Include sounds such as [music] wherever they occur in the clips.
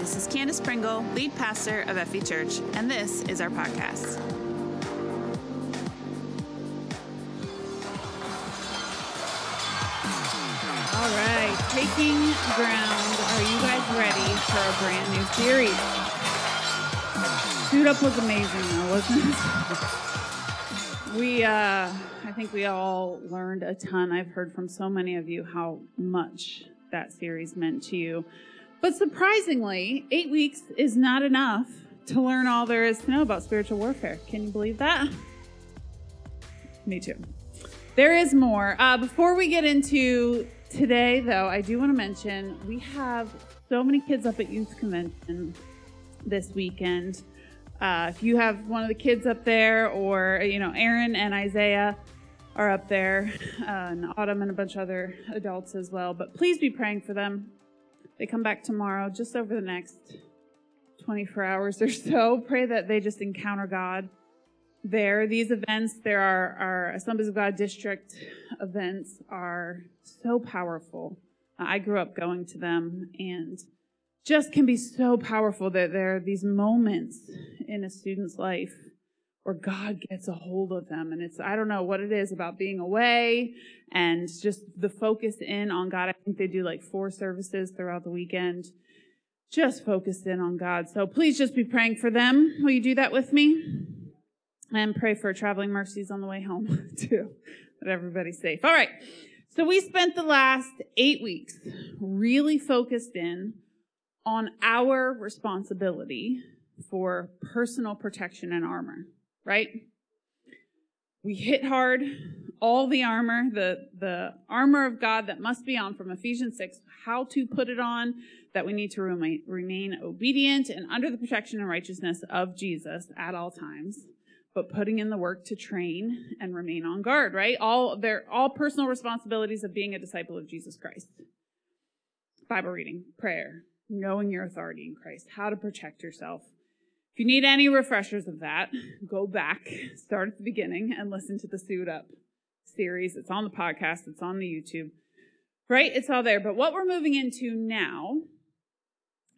this is Candace Pringle, lead pastor of Effie Church, and this is our podcast. All right, taking ground. Are you guys ready for a brand new series? Suit Up was amazing, wasn't it? [laughs] we, uh, I think we all learned a ton. I've heard from so many of you how much that series meant to you. But surprisingly, eight weeks is not enough to learn all there is to know about spiritual warfare. Can you believe that? Me too. There is more. Uh, before we get into today, though, I do want to mention we have so many kids up at Youth Convention this weekend. Uh, if you have one of the kids up there, or you know, Aaron and Isaiah are up there, uh, and Autumn and a bunch of other adults as well. But please be praying for them. They come back tomorrow, just over the next 24 hours or so. [laughs] Pray that they just encounter God there. These events, there are our Assemblies of God district events, are so powerful. I grew up going to them and just can be so powerful that there are these moments in a student's life where God gets a hold of them. And it's, I don't know what it is about being away and just the focus in on God. I think they do like four services throughout the weekend, just focused in on God. So please just be praying for them. Will you do that with me? And pray for traveling mercies on the way home [laughs] too, that everybody's safe. All right. So we spent the last eight weeks really focused in on our responsibility for personal protection and armor right? We hit hard all the armor, the, the armor of God that must be on from Ephesians 6, how to put it on, that we need to remain, remain obedient and under the protection and righteousness of Jesus at all times, but putting in the work to train and remain on guard, right? All they're all personal responsibilities of being a disciple of Jesus Christ. Bible reading, prayer, knowing your authority in Christ, how to protect yourself, you need any refreshers of that, go back, start at the beginning, and listen to the Suit Up series. It's on the podcast, it's on the YouTube. Right? It's all there. But what we're moving into now,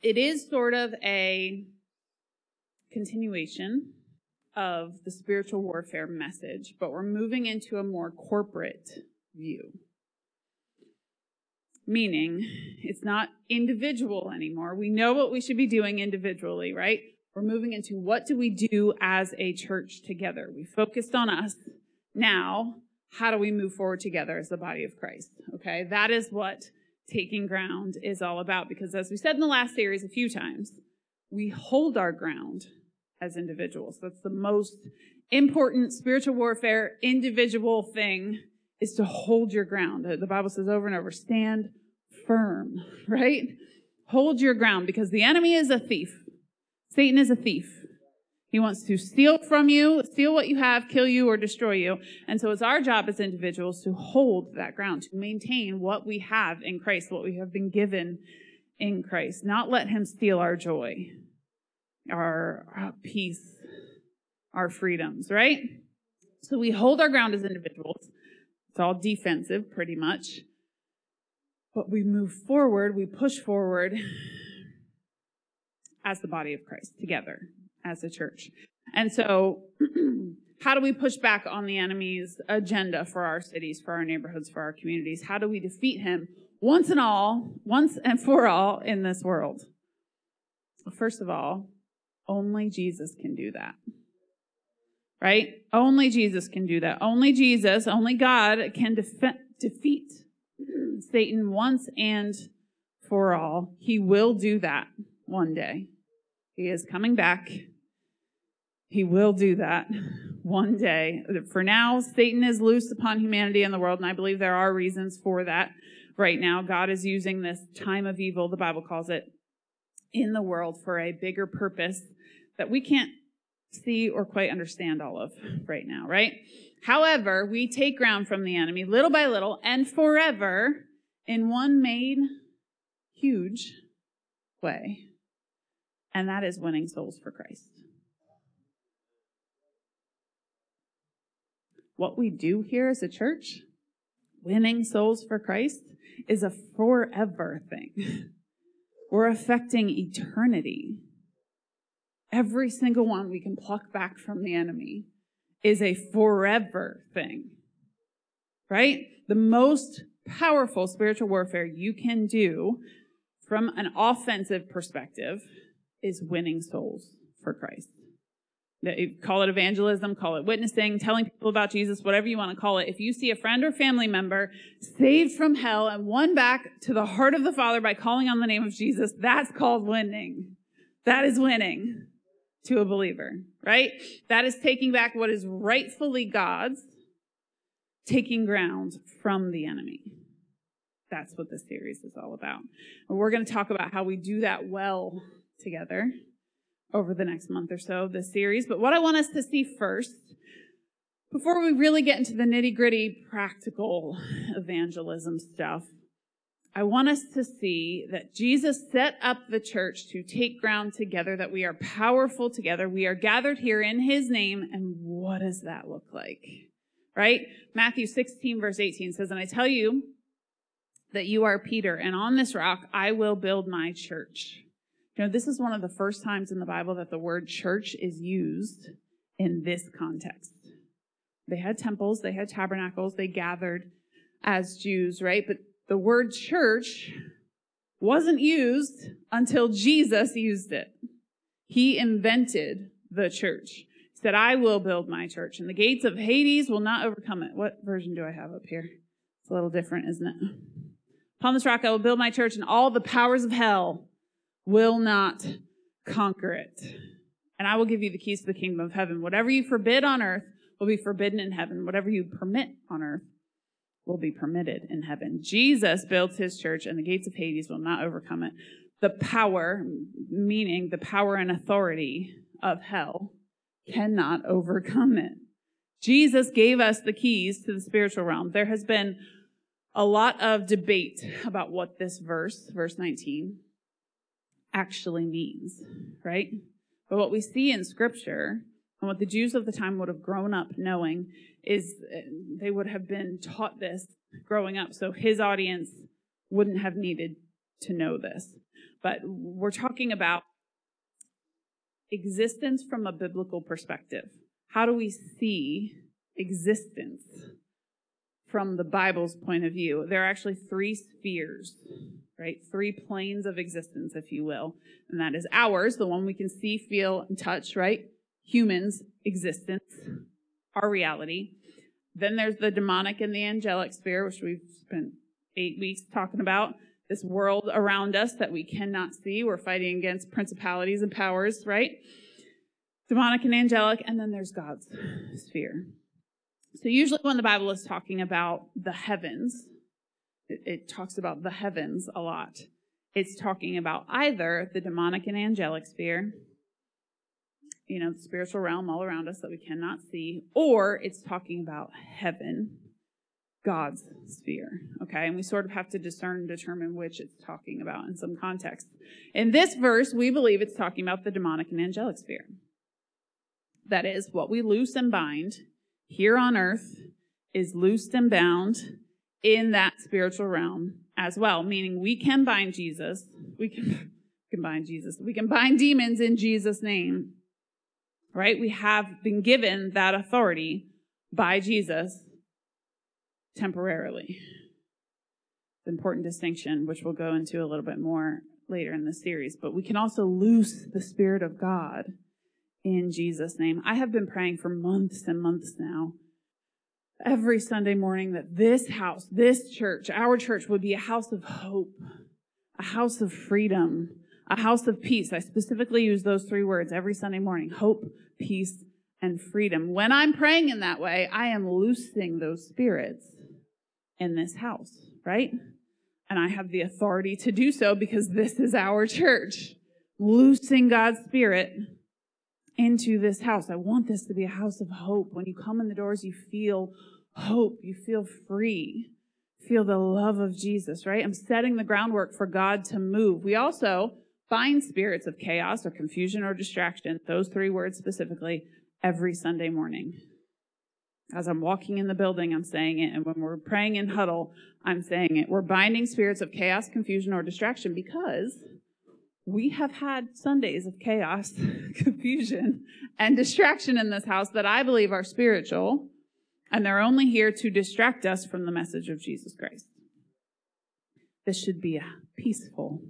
it is sort of a continuation of the spiritual warfare message, but we're moving into a more corporate view. Meaning, it's not individual anymore. We know what we should be doing individually, right? We're moving into what do we do as a church together? We focused on us. Now, how do we move forward together as the body of Christ? Okay, that is what taking ground is all about because as we said in the last series a few times, we hold our ground as individuals. That's the most important spiritual warfare individual thing is to hold your ground. The Bible says over and over, stand firm, [laughs] right? Hold your ground because the enemy is a thief. Satan is a thief. He wants to steal from you, steal what you have, kill you, or destroy you. And so it's our job as individuals to hold that ground, to maintain what we have in Christ, what we have been given in Christ, not let him steal our joy, our, our peace, our freedoms, right? So we hold our ground as individuals. It's all defensive, pretty much. But we move forward, we push forward as the body of Christ together as a church. And so, [clears throat] how do we push back on the enemy's agenda for our cities, for our neighborhoods, for our communities? How do we defeat him once and all, once and for all in this world? Well, first of all, only Jesus can do that. Right? Only Jesus can do that. Only Jesus, only God can def- defeat Satan once and for all. He will do that one day. He is coming back. He will do that one day. For now, Satan is loose upon humanity and the world, and I believe there are reasons for that right now. God is using this time of evil, the Bible calls it, in the world for a bigger purpose that we can't see or quite understand all of right now, right? However, we take ground from the enemy little by little and forever in one made huge way and that is winning souls for Christ. What we do here as a church, winning souls for Christ, is a forever thing. [laughs] we're affecting eternity. Every single one we can pluck back from the enemy is a forever thing, right? The most powerful spiritual warfare you can do from an offensive perspective is winning souls for Christ. Call it evangelism, call it witnessing, telling people about Jesus, whatever you want to call it. If you see a friend or family member saved from hell and won back to the heart of the Father by calling on the name of Jesus, that's called winning. That is winning to a believer, right? That is taking back what is rightfully God's, taking ground from the enemy. That's what this series is all about. And we're going to talk about how we do that well together over the next month or so of this series. But what I want us to see first, before we really get into the nitty gritty practical evangelism stuff, I want us to see that Jesus set up the church to take ground together, that we are powerful together. We are gathered here in his name. And what does that look like? Right? Matthew 16, verse 18 says, And I tell you that you are Peter, and on this rock I will build my church you know, this is one of the first times in the Bible that the word church is used in this context. They had temples, they had tabernacles, they gathered as Jews, right? But the word church wasn't used until Jesus used it. He invented the church. He said, I will build my church, and the gates of Hades will not overcome it. What version do I have up here? It's a little different, isn't it? Upon this rock I will build my church, and all the powers of hell will not conquer it. And I will give you the keys to the kingdom of heaven. Whatever you forbid on earth will be forbidden in heaven. Whatever you permit on earth will be permitted in heaven. Jesus builds his church, and the gates of Hades will not overcome it. The power, meaning the power and authority of hell, cannot overcome it. Jesus gave us the keys to the spiritual realm. There has been a lot of debate about what this verse, verse 19, actually means, right? But what we see in scripture and what the Jews of the time would have grown up knowing is uh, they would have been taught this growing up. So his audience wouldn't have needed to know this. But we're talking about existence from a biblical perspective. How do we see existence from the Bible's point of view? There are actually three spheres right? Three planes of existence, if you will. And that is ours, the one we can see, feel, and touch, right? Humans' existence, our reality. Then there's the demonic and the angelic sphere, which we've spent eight weeks talking about. This world around us that we cannot see. We're fighting against principalities and powers, right? Demonic and angelic. And then there's God's sphere. So usually when the Bible is talking about the heavens, it, talks about the heavens a lot. It's talking about either the demonic and angelic sphere, you know, the spiritual realm all around us that we cannot see, or it's talking about heaven, God's sphere. Okay, and we sort of have to discern and determine which it's talking about in some context. In this verse, we believe it's talking about the demonic and angelic sphere. That is, what we loose and bind here on earth is loosed and bound in that spiritual realm as well, meaning we can bind Jesus. We can, [laughs] can bind Jesus. We can bind demons in Jesus' name, right? We have been given that authority by Jesus temporarily. The important distinction, which we'll go into a little bit more later in the series, but we can also loose the Spirit of God in Jesus' name. I have been praying for months and months now every Sunday morning that this house, this church, our church would be a house of hope, a house of freedom, a house of peace. I specifically use those three words every Sunday morning hope, peace, and freedom. When I'm praying in that way, I am loosing those spirits in this house, right? And I have the authority to do so because this is our church. Loosing God's spirit into this house. I want this to be a house of hope. When you come in the doors, you feel hope. You feel free. Feel the love of Jesus, right? I'm setting the groundwork for God to move. We also bind spirits of chaos or confusion or distraction, those three words specifically, every Sunday morning. As I'm walking in the building, I'm saying it. And when we're praying in huddle, I'm saying it. We're binding spirits of chaos, confusion, or distraction because we have had Sundays of chaos, [laughs] confusion, and distraction in this house that I believe are spiritual, and they're only here to distract us from the message of Jesus Christ. This should be a peaceful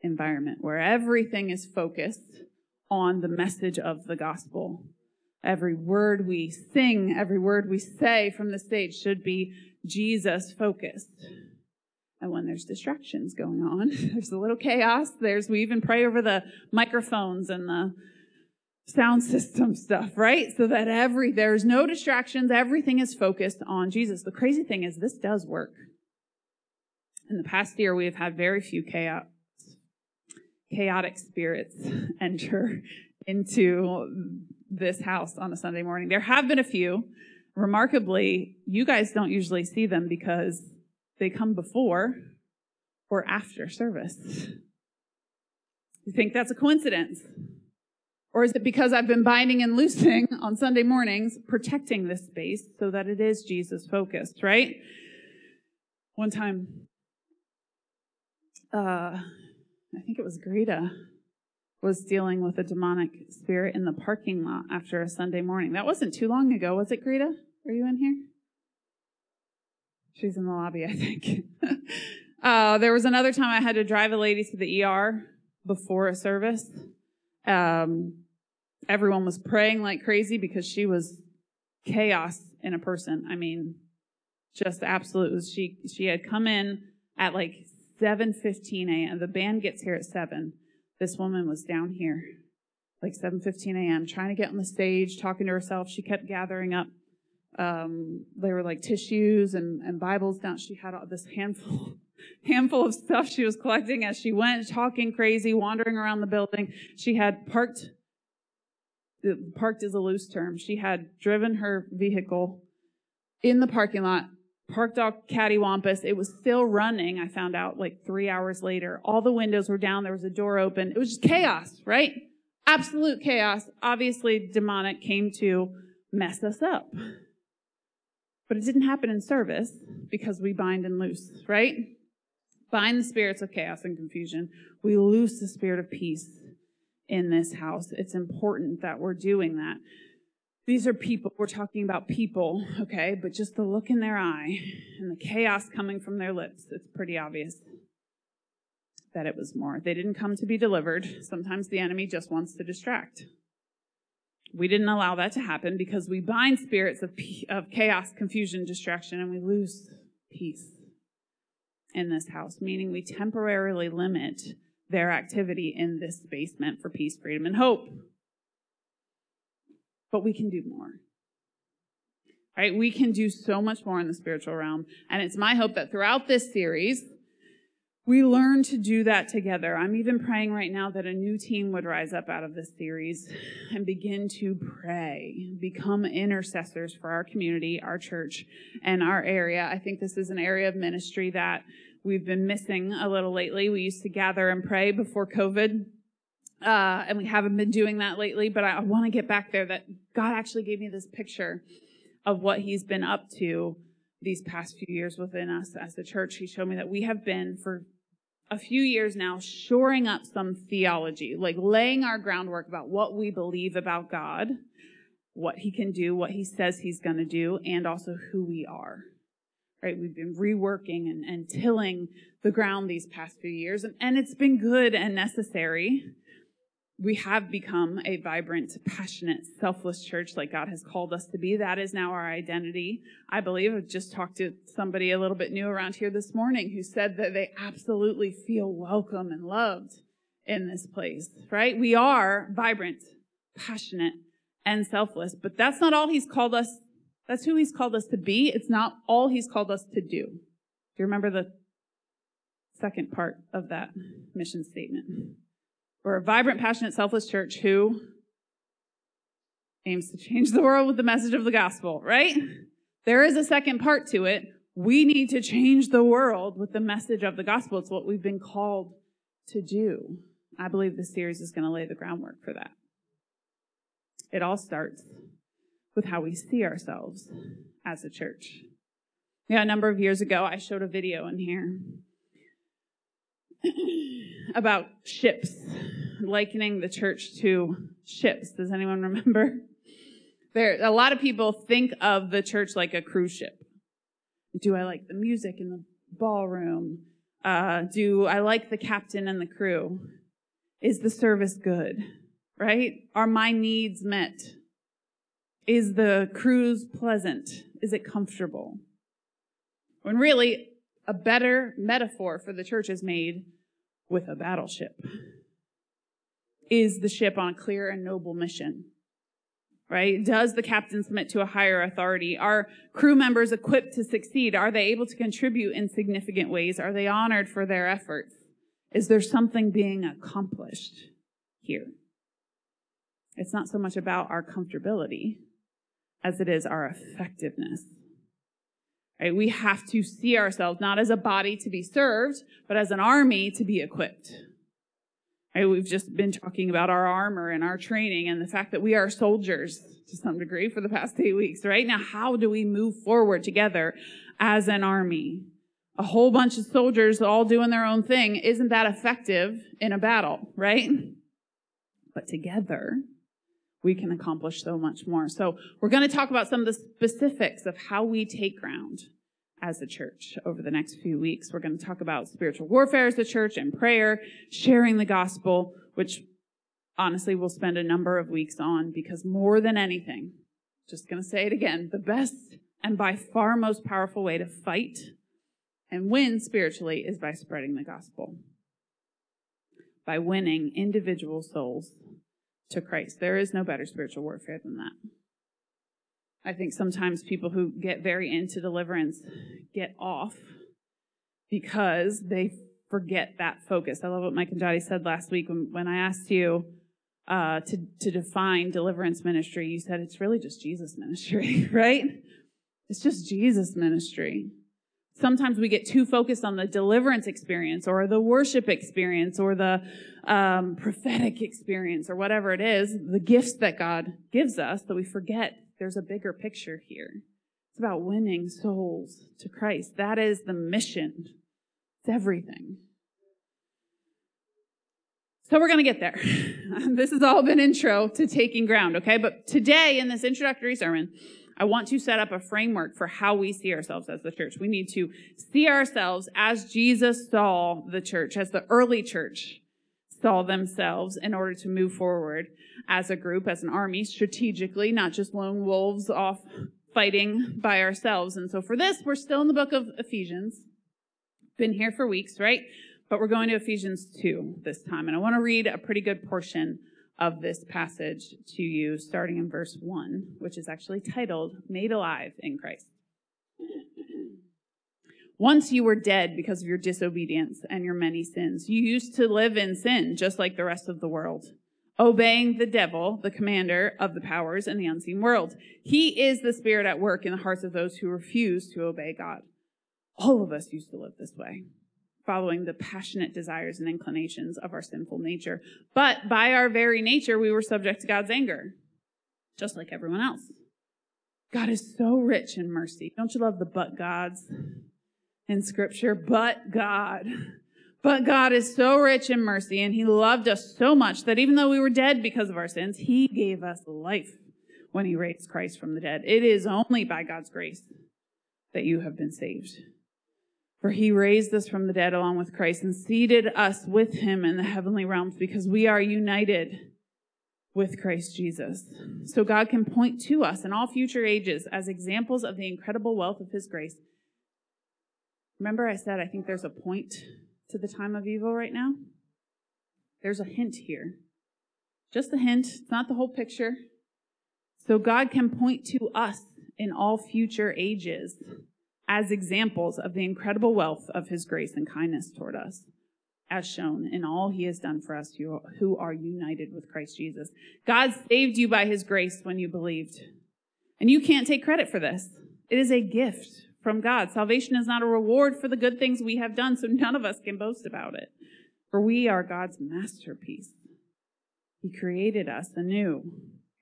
environment where everything is focused on the message of the gospel. Every word we sing, every word we say from the stage should be Jesus focused. And when there's distractions going on, [laughs] there's a little chaos. There's, we even pray over the microphones and the sound system stuff, right? So that every, there's no distractions. Everything is focused on Jesus. The crazy thing is this does work. In the past year, we have had very few chaos, chaotic spirits [laughs] enter into this house on a Sunday morning. There have been a few. Remarkably, you guys don't usually see them because they come before or after service. You think that's a coincidence? Or is it because I've been binding and loosing [laughs] on Sunday mornings, protecting this space so that it is Jesus focused, right? One time, uh, I think it was Greta was dealing with a demonic spirit in the parking lot after a Sunday morning. That wasn't too long ago, was it, Greta? Are you in here? She's in the lobby, I think. [laughs] uh, there was another time I had to drive a lady to the ER before a service. Um, everyone was praying like crazy because she was chaos in a person. I mean, just absolute. She she had come in at like 7:15 a.m. The band gets here at seven. This woman was down here like 7:15 a.m. trying to get on the stage, talking to herself. She kept gathering up um, they were like tissues and, and Bibles down. She had all this handful, [laughs] handful of stuff she was collecting as she went, talking crazy, wandering around the building. She had parked, parked is a loose term. She had driven her vehicle in the parking lot, parked all cattywampus. It was still running. I found out like three hours later. All the windows were down. There was a door open. It was just chaos, right? Absolute chaos. Obviously, demonic came to mess us up. But it didn't happen in service because we bind and loose, right? Bind the spirits of chaos and confusion. We loose the spirit of peace in this house. It's important that we're doing that. These are people, we're talking about people, okay? But just the look in their eye and the chaos coming from their lips, it's pretty obvious that it was more. They didn't come to be delivered. Sometimes the enemy just wants to distract. We didn't allow that to happen because we bind spirits of, of chaos, confusion, distraction, and we lose peace in this house, meaning we temporarily limit their activity in this space meant for peace, freedom, and hope. But we can do more. Right? We can do so much more in the spiritual realm. And it's my hope that throughout this series, we learn to do that together. I'm even praying right now that a new team would rise up out of this series and begin to pray, become intercessors for our community, our church, and our area. I think this is an area of ministry that we've been missing a little lately. We used to gather and pray before COVID. Uh, and we haven't been doing that lately, but I, I want to get back there that God actually gave me this picture of what he's been up to these past few years within us as a church. He showed me that we have been for a few years now shoring up some theology, like laying our groundwork about what we believe about God, what he can do, what he says he's going to do, and also who we are. Right? We've been reworking and, and tilling the ground these past few years, and, and it's been good and necessary we have become a vibrant, passionate, selfless church like God has called us to be. That is now our identity. I believe I just talked to somebody a little bit new around here this morning who said that they absolutely feel welcome and loved in this place, right? We are vibrant, passionate, and selfless, but that's not all he's called us. That's who he's called us to be. It's not all he's called us to do. Do you remember the second part of that mission statement? We're a vibrant, passionate, selfless church who aims to change the world with the message of the gospel, right? There is a second part to it. We need to change the world with the message of the gospel. It's what we've been called to do. I believe this series is going to lay the groundwork for that. It all starts with how we see ourselves as a church. Yeah, a number of years ago, I showed a video in here [clears throat] about ships, likening the church to ships. Does anyone remember? [laughs] There, a lot of people think of the church like a cruise ship. Do I like the music in the ballroom? Uh, do I like the captain and the crew? Is the service good? Right? Are my needs met? Is the cruise pleasant? Is it comfortable? When really, a better metaphor for the church is made with a battleship. Is the ship on a clear and noble mission? Right? Does the captain submit to a higher authority? Are crew members equipped to succeed? Are they able to contribute in significant ways? Are they honored for their efforts? Is there something being accomplished here? It's not so much about our comfortability as it is our effectiveness. Right? We have to see ourselves not as a body to be served, but as an army to be equipped. Right? We've just been talking about our armor and our training and the fact that we are soldiers to some degree for the past eight weeks, right? Now, how do we move forward together as an army? A whole bunch of soldiers all doing their own thing isn't that effective in a battle, right? But together, we can accomplish so much more. So we're going to talk about some of the specifics of how we take ground as a church over the next few weeks. We're going to talk about spiritual warfare as a church and prayer, sharing the gospel, which honestly we'll spend a number of weeks on because more than anything, just going to say it again, the best and by far most powerful way to fight and win spiritually is by spreading the gospel. By winning individual souls to Christ. There is no better spiritual warfare than that. I think sometimes people who get very into deliverance get off because they forget that focus. I love what Mike and Jody said last week when, when I asked you uh, to, to define deliverance ministry. You said it's really just Jesus ministry, [laughs] right? It's just Jesus ministry sometimes we get too focused on the deliverance experience or the worship experience or the um, prophetic experience or whatever it is, the gifts that God gives us, that we forget there's a bigger picture here. It's about winning souls to Christ. That is the mission. It's everything. So we're going to get there. [laughs] this has all been intro to taking ground, okay? But today in this introductory sermon, I want to set up a framework for how we see ourselves as the church. We need to see ourselves as Jesus saw the church, as the early church saw themselves in order to move forward as a group, as an army, strategically, not just lone wolves off fighting by ourselves. And so for this, we're still in the book of Ephesians. Been here for weeks, right? But we're going to Ephesians 2 this time. And I want to read a pretty good portion of this passage to you, starting in verse 1, which is actually titled Made Alive in Christ. Once you were dead because of your disobedience and your many sins. You used to live in sin just like the rest of the world, obeying the devil, the commander of the powers in the unseen world. He is the spirit at work in the hearts of those who refuse to obey God. All of us used to live this way following the passionate desires and inclinations of our sinful nature. But by our very nature, we were subject to God's anger, just like everyone else. God is so rich in mercy. Don't you love the but gods in scripture? But God. But God is so rich in mercy and he loved us so much that even though we were dead because of our sins, he gave us life when he raised Christ from the dead. It is only by God's grace that you have been saved. For he raised us from the dead along with Christ and seated us with him in the heavenly realms because we are united with Christ Jesus. So God can point to us in all future ages as examples of the incredible wealth of his grace. Remember, I said I think there's a point to the time of evil right now? There's a hint here. Just a hint, it's not the whole picture. So God can point to us in all future ages as examples of the incredible wealth of his grace and kindness toward us, as shown in all he has done for us who are united with Christ Jesus. God saved you by his grace when you believed. And you can't take credit for this. It is a gift from God. Salvation is not a reward for the good things we have done, so none of us can boast about it. For we are God's masterpiece. He created us anew.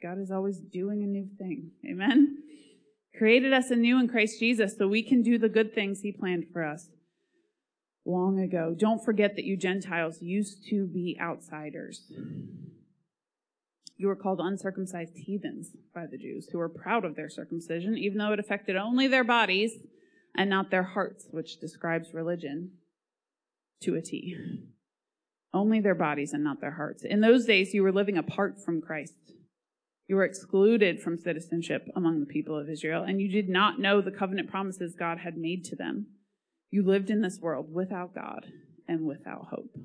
God is always doing a new thing. Amen created us anew in Christ Jesus so we can do the good things he planned for us. long ago. Don't forget that you Gentiles used to be outsiders. You were called uncircumcised heathens by the Jews, who were proud of their circumcision, even though it affected only their bodies and not their hearts, which describes religion to a T. Only their bodies and not their hearts. In those days, you were living apart from Christ. You were excluded from citizenship among the people of Israel, and you did not know the covenant promises God had made to them. You lived in this world without God and without hope.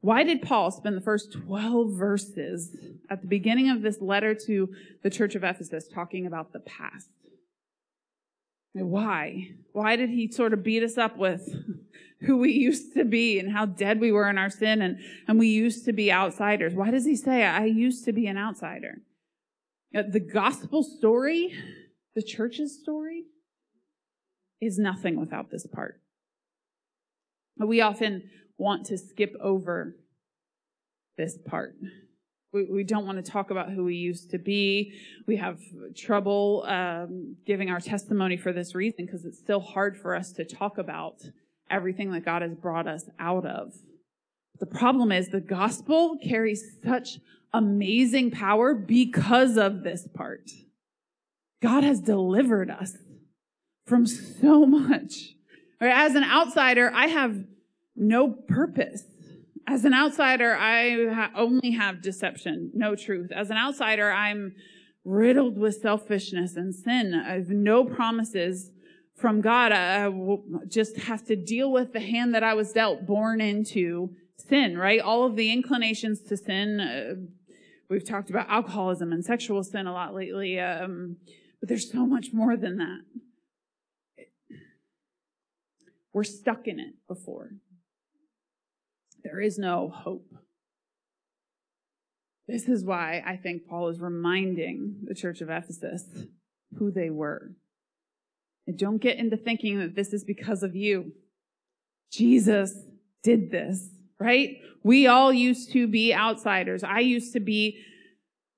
Why did Paul spend the first 12 verses at the beginning of this letter to the church of Ephesus talking about the past? Why? Why did he sort of beat us up with [laughs] who we used to be and how dead we were in our sin and, and we used to be outsiders? Why does he say, I used to be an outsider? Uh, the gospel story, the church's story, is nothing without this part. We often want to skip over this part. We, we don't want to talk about who we used to be. We have trouble um, giving our testimony for this reason because it's still hard for us to talk about everything that God has brought us out of. The problem is the gospel carries such amazing power because of this part. God has delivered us from so much. As an outsider, I have no purpose. As an outsider, I ha- only have deception, no truth. As an outsider, I'm riddled with selfishness and sin. I have no promises from God. I just have to deal with the hand that I was dealt, born into sin, right? All of the inclinations to sin. Uh, we've talked about alcoholism and sexual sin a lot lately, um, but there's so much more than that. We're stuck in it before. There is no hope. This is why I think Paul is reminding the church of Ephesus who they were. And don't get into thinking that this is because of you. Jesus did this, right? We all used to be outsiders. I used to be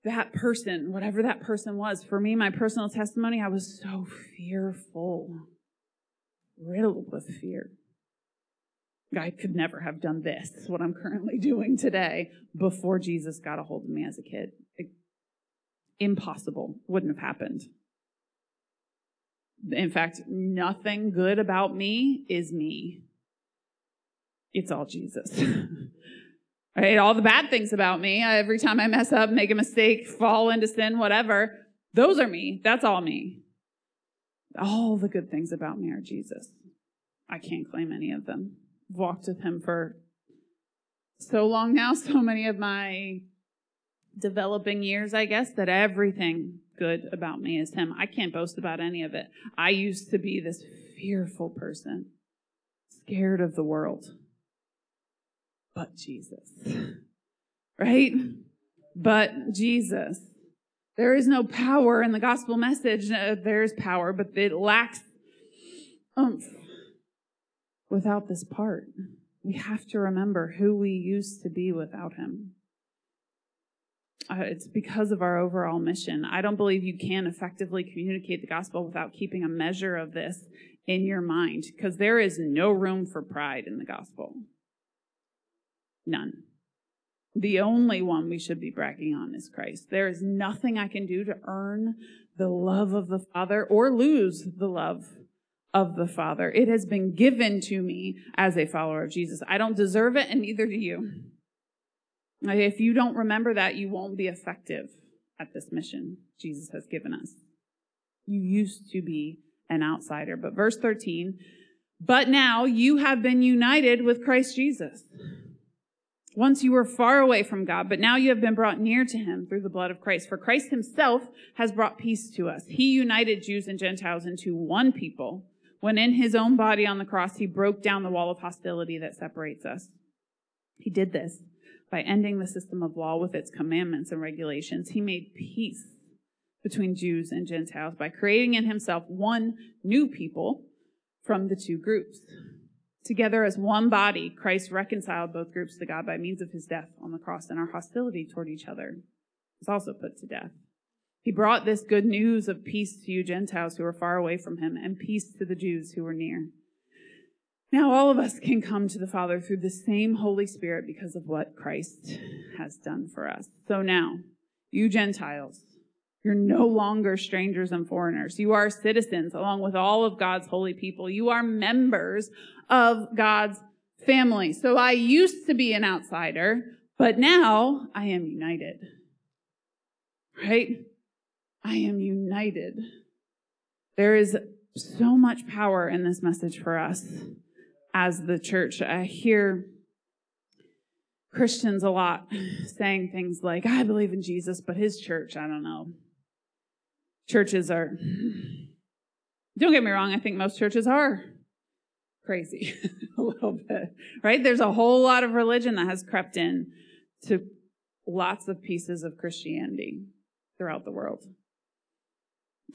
that person, whatever that person was. For me, my personal testimony, I was so fearful riddled with fear. I could never have done this, what I'm currently doing today, before Jesus got a hold of me as a kid. It, impossible. Wouldn't have happened. In fact, nothing good about me is me. It's all Jesus. [laughs] right? All the bad things about me, every time I mess up, make a mistake, fall into sin, whatever, those are me. That's all me. All the good things about me are Jesus. I can't claim any of them. Walked with him for so long now, [laughs] so many of my developing years, I guess, that everything good about me is him. I can't boast about any of it. I used to be this fearful person, scared of the world. But Jesus. [laughs] Right? But Jesus. There is no power in the gospel message. Uh, there's power, but it lacks oomph without this part. We have to remember who we used to be without him. Uh, it's because of our overall mission. I don't believe you can effectively communicate the gospel without keeping a measure of this in your mind, because there is no room for pride in the gospel. None. The only one we should be bragging on is Christ. There is nothing I can do to earn the love of the Father or lose the love of the Father. It has been given to me as a follower of Jesus. I don't deserve it, and neither do you. If you don't remember that, you won't be effective at this mission Jesus has given us. You used to be an outsider. But verse 13, but now you have been united with Christ Jesus. Once you were far away from God, but now you have been brought near to him through the blood of Christ. For Christ himself has brought peace to us. He united Jews and Gentiles into one people when in his own body on the cross he broke down the wall of hostility that separates us. He did this by ending the system of law with its commandments and regulations. He made peace between Jews and Gentiles by creating in himself one new people from the two groups. Together as one body, Christ reconciled both groups to God by means of his death on the cross, and our hostility toward each other was also put to death. He brought this good news of peace to you Gentiles who were far away from him, and peace to the Jews who were near. Now, all of us can come to the Father through the same Holy Spirit because of what Christ has done for us. So now, you Gentiles, you're no longer strangers and foreigners. You are citizens along with all of God's holy people. You are members of God's family. So I used to be an outsider, but now I am united. Right? I am united. There is so much power in this message for us as the church. I hear Christians a lot saying things like, I believe in Jesus, but his church, I don't know. Churches are, don't get me wrong, I think most churches are crazy [laughs] a little bit, right? There's a whole lot of religion that has crept in to lots of pieces of Christianity throughout the world.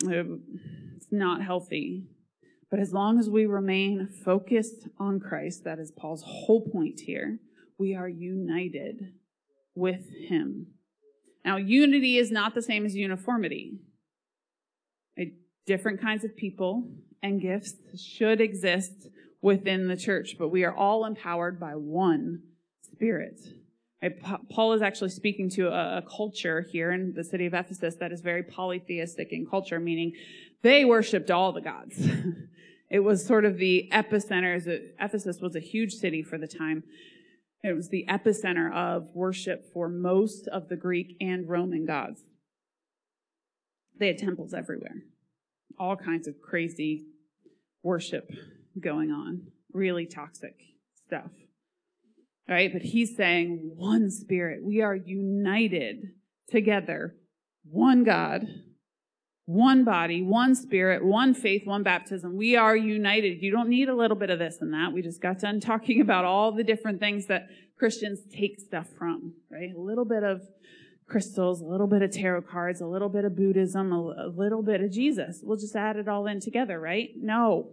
Um, it's not healthy. But as long as we remain focused on Christ, that is Paul's whole point here, we are united with him. Now, unity is not the same as uniformity. Different kinds of people and gifts should exist within the church, but we are all empowered by one Spirit. Paul is actually speaking to a, culture here in the city of Ephesus that is very polytheistic in culture, meaning they worshiped all the gods. [laughs] it was sort of the epicenter. Ephesus was a huge city for the time. It was the epicenter of worship for most of the Greek and Roman gods. They had temples everywhere, all kinds of crazy worship going on, really toxic stuff right? But he's saying one spirit. We are united together, one God, one body, one spirit, one faith, one baptism. We are united. You don't need a little bit of this and that. We just got done [laughs] talking about all the different things that Christians take stuff from, right? A little bit of crystals, a little bit of tarot cards, a little bit of Buddhism, a, a little bit of Jesus. We'll just add it all in together, right? No.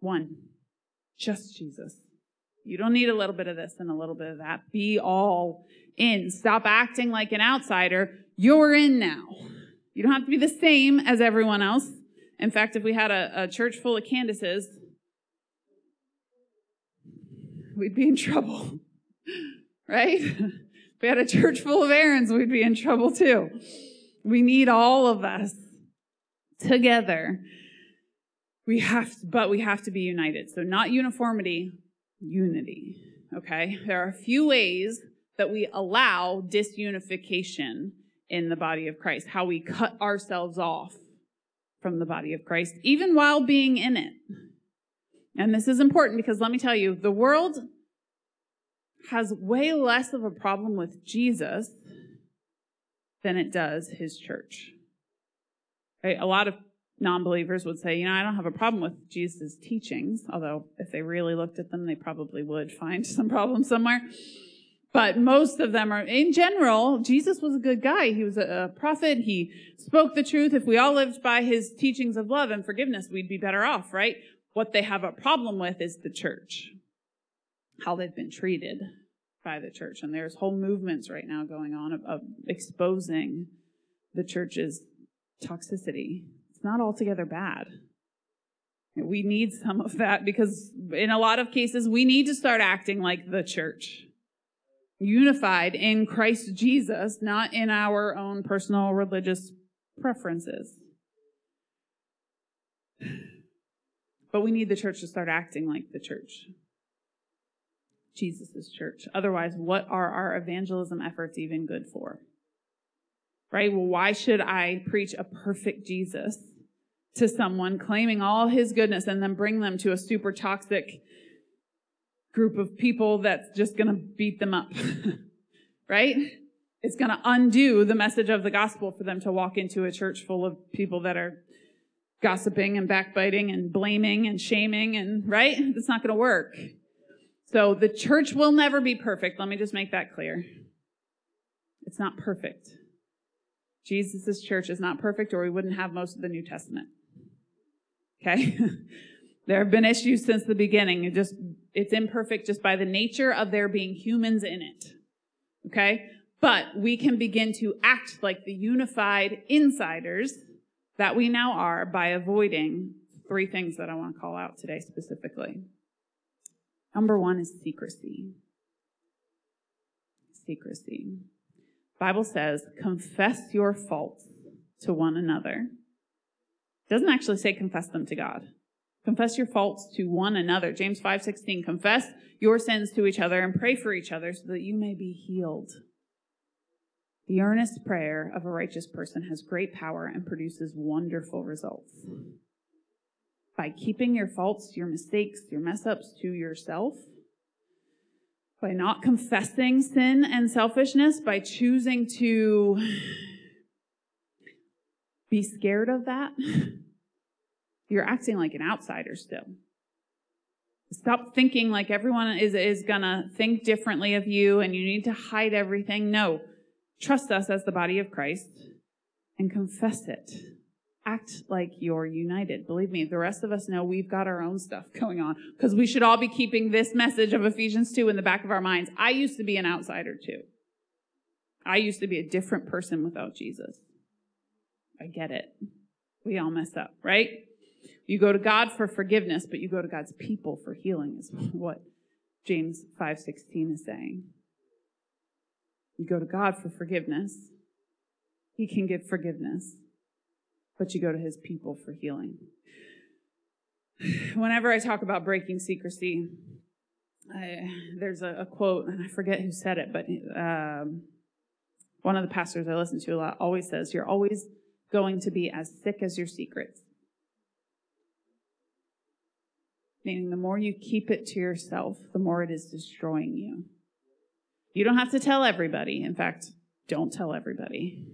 One. Just Jesus. You don't need a little bit of this and a little bit of that. Be all in. Stop acting like an outsider. You're in now. You don't have to be the same as everyone else. In fact, if we had a, a church full of Candaces, we'd be in trouble. [laughs] right? If we had a church full of Aarons, we'd be in trouble too. We need all of us together. We have, to, but we have to be united. So not uniformity, unity. Okay? There are a few ways that we allow disunification in the body of Christ, how we cut ourselves off from the body of Christ, even while being in it. And this is important because let me tell you, the world has way less of a problem with Jesus than it does his church. Right? A lot of non believers would say, you know, I don't have a problem with Jesus' teachings, although if they really looked at them, they probably would find [laughs] some problem somewhere. But most of them are, in general, Jesus was a good guy. He was a, prophet. He spoke the truth. If we all lived by his teachings of love and forgiveness, we'd be better off, right? What they have a problem with is the church, how they've been treated by the church. And there's whole movements right now going on of, of exposing the church's toxicity it's not altogether bad. We need some of that because in a lot of cases, we need to start acting like the church. Unified in Christ Jesus, not in our own personal religious preferences. But we need the church to start acting like the church. Jesus' church. Otherwise, what are our evangelism efforts even good for? Right? Well, why should I preach a perfect Jesus to someone claiming all his goodness and then bring them to a super toxic group of people that's just going to beat them up? [laughs] right? It's going to undo the message of the gospel for them to walk into a church full of people that are gossiping and backbiting and blaming and shaming and right? It's not going to work. So the church will never be perfect. Let me just make that clear. It's not perfect. Jesus' church is not perfect, or we wouldn't have most of the New Testament. Okay? [laughs] there have been issues since the beginning. It just it's imperfect just by the nature of there being humans in it. Okay? But we can begin to act like the unified insiders that we now are by avoiding three things that I want to call out today specifically. Number one is secrecy. Secrecy. Bible says, confess your faults to one another. It doesn't actually say confess them to God. Confess your faults to one another. James 5:16, confess your sins to each other and pray for each other so that you may be healed. The earnest prayer of a righteous person has great power and produces wonderful results. By keeping your faults, your mistakes, your mess ups to yourself, by not confessing sin and selfishness, by choosing to be scared of that, you're acting like an outsider still. Stop thinking like everyone is, is gonna think differently of you and you need to hide everything. No. Trust us as the body of Christ and confess it. Act like you're united. Believe me, the rest of us know we've got our own stuff [laughs] going on because we should all be keeping this message of Ephesians 2 in the back of our minds. I used to be an outsider too. I used to be a different person without Jesus. I get it. We all mess up, right? You go to God for forgiveness, but you go to God's people for healing is [laughs] what James 5:16 is saying. You go to God for forgiveness. He can give forgiveness. But you go to his people for healing. [sighs] Whenever I talk about breaking secrecy, I, there's a, a, quote, and I forget who said it, but um, one of the pastors I listen to a lot always says, You're always going to be as sick as your secrets. Meaning, the more you keep it to yourself, the more it is destroying you. You don't have to tell everybody. In fact, don't tell everybody.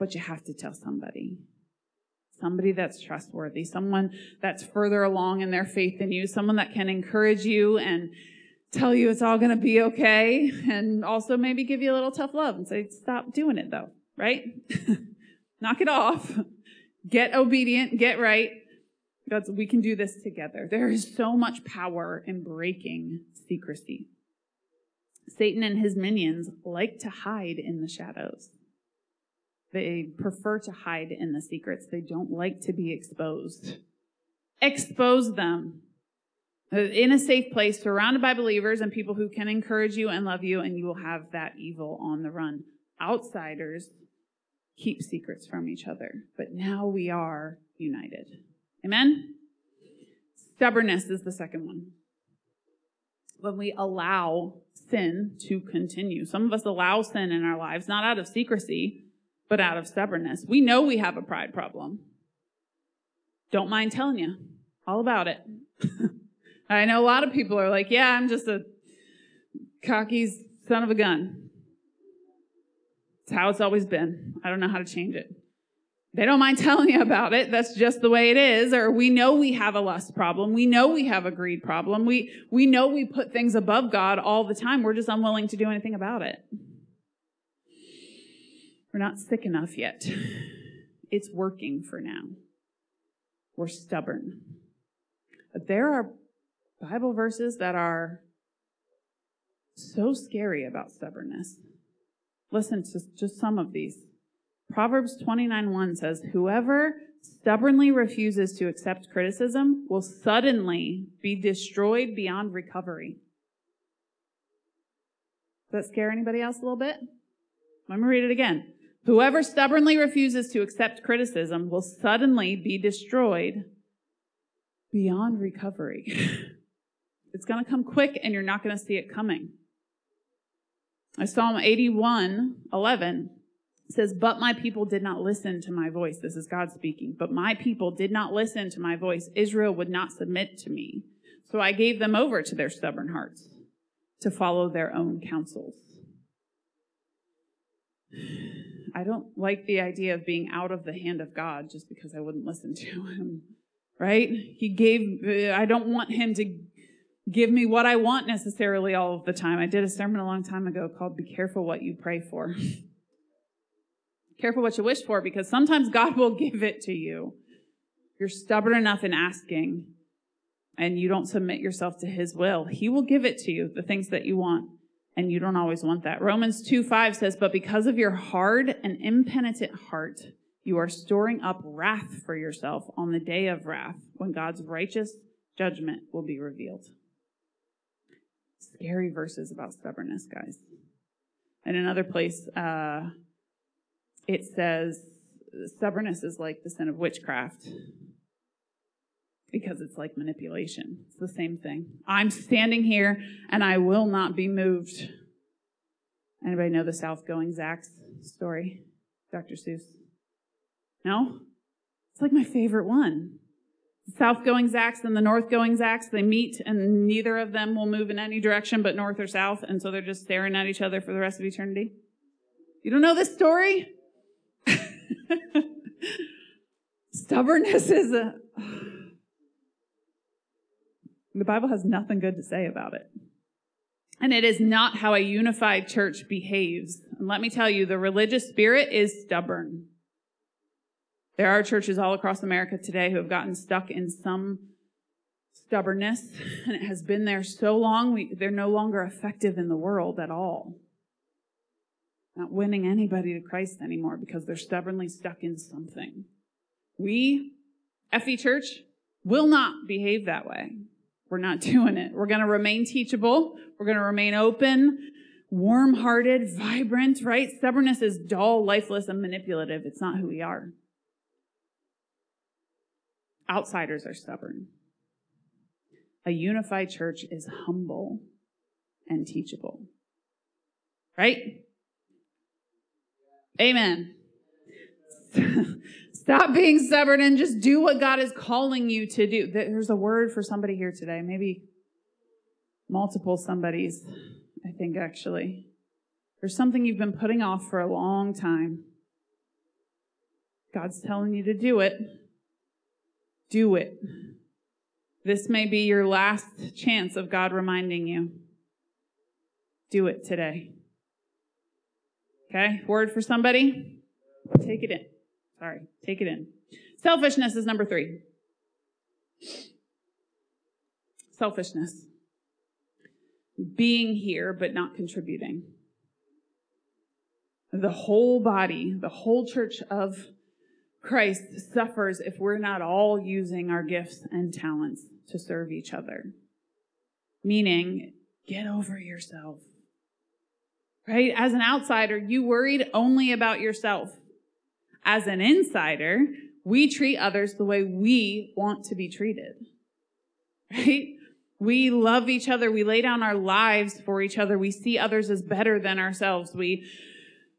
But you have to tell somebody. Somebody that's trustworthy, someone that's further along in their faith than you, someone that can encourage you and tell you it's all going to be okay, and also maybe give you a little tough love and say, stop doing it though, right? [laughs] Knock it off. Get obedient, get right. God's, we can do this together. There is so much power in breaking secrecy. Satan and his minions like to hide in the shadows. They prefer to hide in the secrets. They don't like to be exposed. Expose them in a safe place, surrounded by believers and people who can encourage you and love you, and you will have that evil on the run. Outsiders keep secrets from each other, but now we are united. Amen? Stubbornness is the second one when we allow sin to continue. Some of us allow sin in our lives, not out of secrecy, but out of stubbornness. We know we have a pride problem. Don't mind telling you all about it. [laughs] I know a lot of people are like, yeah, I'm just a cocky son of a gun. It's how it's always been. I don't know how to change it. They don't mind [laughs] telling you about it. That's just the way it is. Or we know we have a lust problem. We know we have a greed problem. We, we know we put things above God all the time. We're just unwilling to do anything about it. We're not sick enough yet. It's working for now. We're stubborn. But there are Bible verses that are so scary about stubbornness. Listen to just some of these. Proverbs 29 1 says, Whoever stubbornly refuses to accept criticism will suddenly be destroyed beyond recovery. Does that scare anybody else a little bit? Let me read it again. Whoever stubbornly refuses to accept criticism will suddenly be destroyed beyond recovery. [laughs] it's going to come quick and you're not going to see it coming. Psalm 81 11 says, But my people did not listen to my voice. This is God speaking. But my people did not listen to my voice. Israel would not submit to me. So I gave them over to their stubborn hearts to follow their own counsels. I don't like the idea of being out of the hand of God just because I wouldn't listen to [laughs] him, right? He gave, I don't want him to give me what I want necessarily all of the time. I did a sermon a long time ago called Be Careful What You Pray For. [laughs] Careful what you wish for because sometimes God will give it to you. You're stubborn enough in asking and you don't submit yourself to his will. He will give it to you, the things that you want. And you don't always want that. Romans 2 5 says, But because of your hard and impenitent heart, you are storing up wrath for yourself on the day of wrath when God's righteous judgment will be revealed. scary verses about stubbornness, guys. In another place, uh, it says stubbornness is like the sin of witchcraft because it's like manipulation. It's the same thing. I'm standing here and I will not be moved. Anybody know the South Going Zax story? Dr. Seuss? No? It's like my favorite one. South going Zax and the north going Zax, they meet and neither of them will move in any direction but north or south. And so they're just staring at each other for the rest of eternity. You don't know this story? [laughs] Stubbornness is a. The Bible has nothing good to say about it. And it is not how a unified church behaves. And let me tell you, the religious spirit is stubborn. There are churches all across America today who have gotten stuck in some stubbornness, and it has been there so long, we, they're no longer effective in the world at all. Not winning anybody to Christ anymore because they're stubbornly stuck in something. We, FV Church, will not behave that way. We're not [laughs] doing it. We're going to remain teachable. We're going to remain open, warm hearted, vibrant, right? Stubbornness is dull, lifeless, and manipulative. It's not who we are. Outsiders are stubborn. A unified church is humble and teachable. Right? Amen. [laughs] Stop being stubborn and just do what God is calling you to do. There's a word for somebody here today, maybe multiple somebodies, I think actually. There's something you've been putting off for a long time. God's telling you to do it do it. This may be your last chance of God reminding you. Do it today. Okay, word for somebody? Take it in. Sorry, take it in. Selfishness is number three. Selfishness. Being here but not contributing. The whole body, the whole church of Christ suffers if we're not all using our gifts and talents to serve each other. Meaning, get over yourself. Right? As an outsider, you worried only about yourself. As an insider, we treat others the way we want to be treated. [laughs] Right? We love each other. We lay down our lives for each other. We see others as better than ourselves. We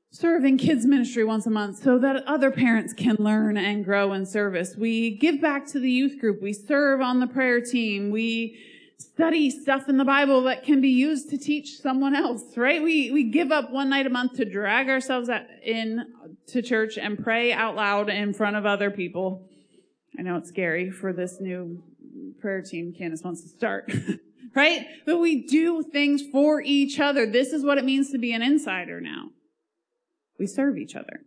serve in kids ministry once a month so that other parents can learn and grow in service. We give back to the youth group. We serve on the prayer team. We study stuff in the Bible that can be used to teach someone else, right? We, we give up one night a month to drag ourselves in to church and pray out loud in front of other people. I know it's scary for this new prayer team Candace wants to start. [laughs] right? But we do things for each other. This is what it means to be an insider now. We serve each other.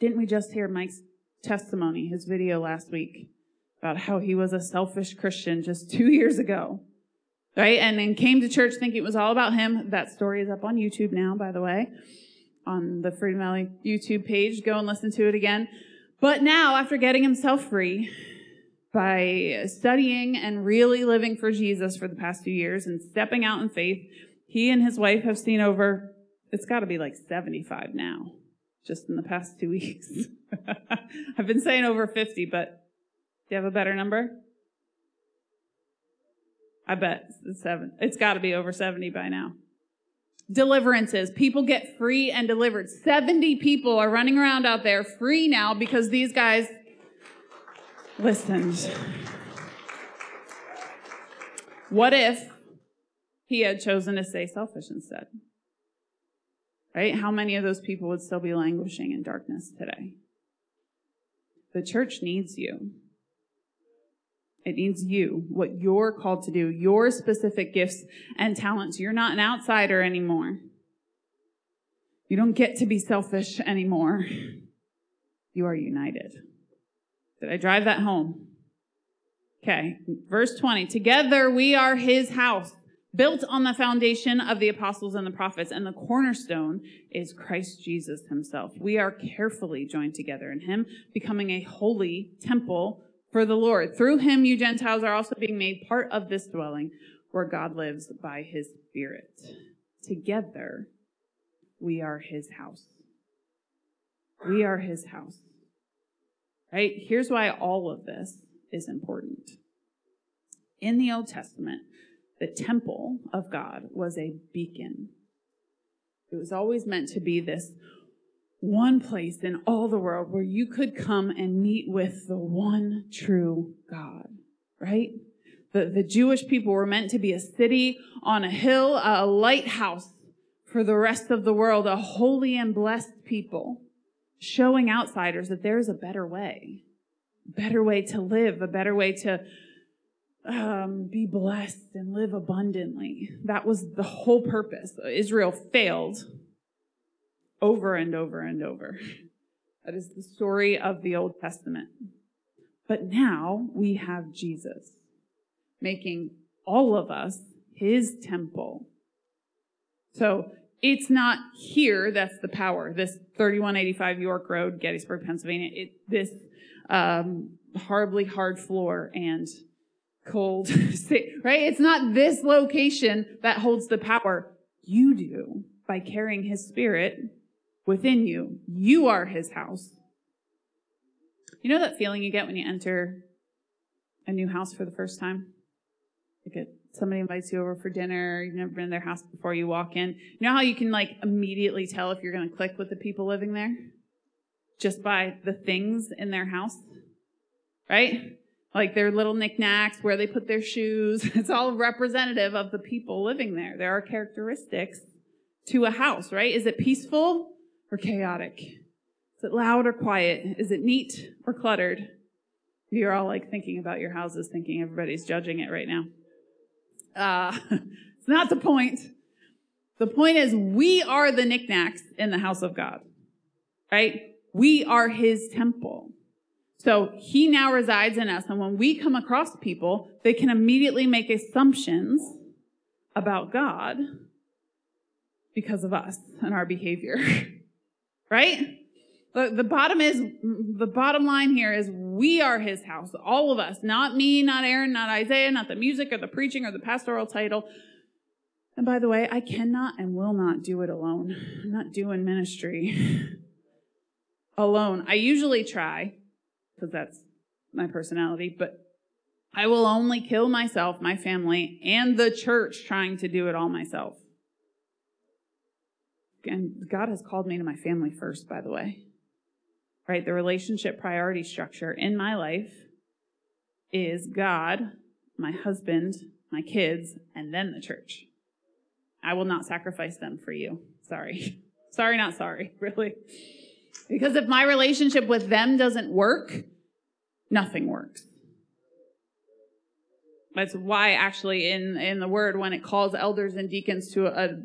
Didn't we just hear Mike's testimony, his video last week, about how he was a selfish Christian just two years ago? Right? And then came to church thinking it was all about him. That story is up on YouTube now, by the way, on the Freedom Valley YouTube page. Go and listen to it again. But now, after getting himself free, by studying and really living for Jesus for the past few years and stepping out in faith, he and his wife have seen over it's got to be like 75 now, just in the past two [laughs] weeks. I've been saying over 50, but you have a better number? I bet it's seven. It's got to be over 70 by now. Deliverances. People get free and delivered. 70 people are running around out there free now because these guys listened. What if he had chosen to stay selfish instead? right? How many of those people would still be languishing in darkness today? The church needs you. It needs you, what you're called to do, your specific gifts and talents. You're not an outsider anymore. You don't get to be selfish anymore. You are united. Did I drive that home? Okay. Verse 20. Together we are his house built on the foundation of the apostles and the prophets, and the cornerstone is Christ Jesus himself. We are carefully joined together in him, becoming a holy temple for the Lord. Through him, you Gentiles are also being made part of this dwelling where God lives by his Spirit. Together, we are his house. We are his house. Right? Here's why all of this is important. In the Old Testament, the temple of God was a beacon. It was always meant to be this one place in all the world where you could come and meet with the one true God, right? The, the Jewish people were meant to be a city on a hill, a lighthouse for the rest of the world, a holy and blessed people, showing outsiders that there is a better way, better way to live, a better way to um, be blessed and live abundantly. That was the whole purpose. Israel failed over and over and over. That is the story of the Old Testament. But now we have Jesus making all of us his temple. So it's not here that's the power. This 3185 York Road, Gettysburg, Pennsylvania. It, this um, horribly hard floor and cold, [laughs] right? It's not this location that holds the power. You do by carrying his spirit within you. You are his house. You know that feeling you get when you enter a new house for the first time? Like somebody invites you over for dinner, you've never been in their house before you walk in. You know how you can like immediately tell if you're going to click with the people living there? Just by the things in their house, right? Like their little knickknacks, where they put their shoes. [laughs] It's all representative of the people living there. There are characteristics to a house, right? Is it peaceful or chaotic? Is it loud or quiet? Is it neat or cluttered? You're all like thinking about your houses, thinking everybody's judging it right now. Uh, [laughs] it's not the point. The point is, we are the knickknacks in the house of God, right? We are his temple. So he now resides in us. And when we come across people, they can immediately make assumptions about God because of us and our behavior, [laughs] right? The, the bottom is, the bottom line here is we are his house, all of us, not me, not Aaron, not Isaiah, not the music or the preaching or the pastoral title. And by the way, I cannot and will not do it alone. I'm not doing ministry [laughs] alone. I usually try because that's my personality, but I will only kill myself, my family, and the church trying to do it all myself. And God has called me to my family first, by the way. Right? The relationship priority structure in my life is God, my husband, my kids, and then the church. I will not sacrifice them for you. Sorry. [laughs] sorry, not sorry, [laughs] really. Because if my relationship with them doesn't work, nothing works. That's why actually in, in the word, when it calls elders and deacons to a,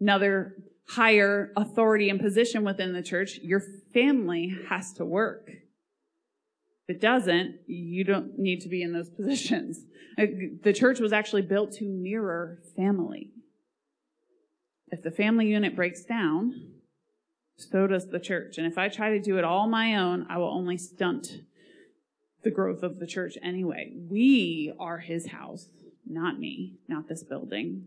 another higher authority and position within the church, your family has to work. If it doesn't, you don't need to be in those [laughs] positions. The church was actually built to mirror family. If the family unit breaks down, so does the church. And if I try to do it all my own, I will only stunt the growth of the church anyway. We are his house, not me, not this building.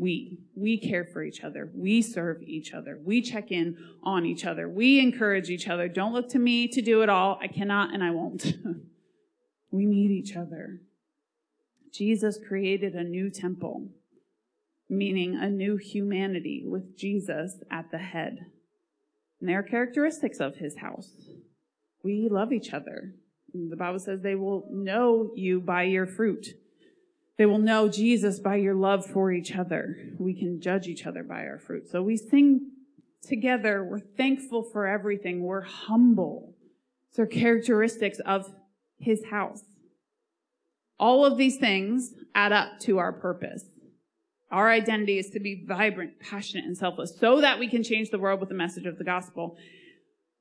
We. We care for each other. We serve each other. We check in on each other. We encourage each other. Don't look to me to do it all. I cannot and I won't. [laughs] we need each other. Jesus created a new temple, meaning a new humanity with Jesus at the head. And there are characteristics of his house we love each other. The Bible says they will know you by your fruit. They will know Jesus by your love for each other. We can judge each other by our fruit. So we sing together. We're thankful for everything. We're humble. These are characteristics of his house. All of these things add up to our purpose. Our identity is to be vibrant, passionate, and selfless so that we can change the world with the message of the gospel.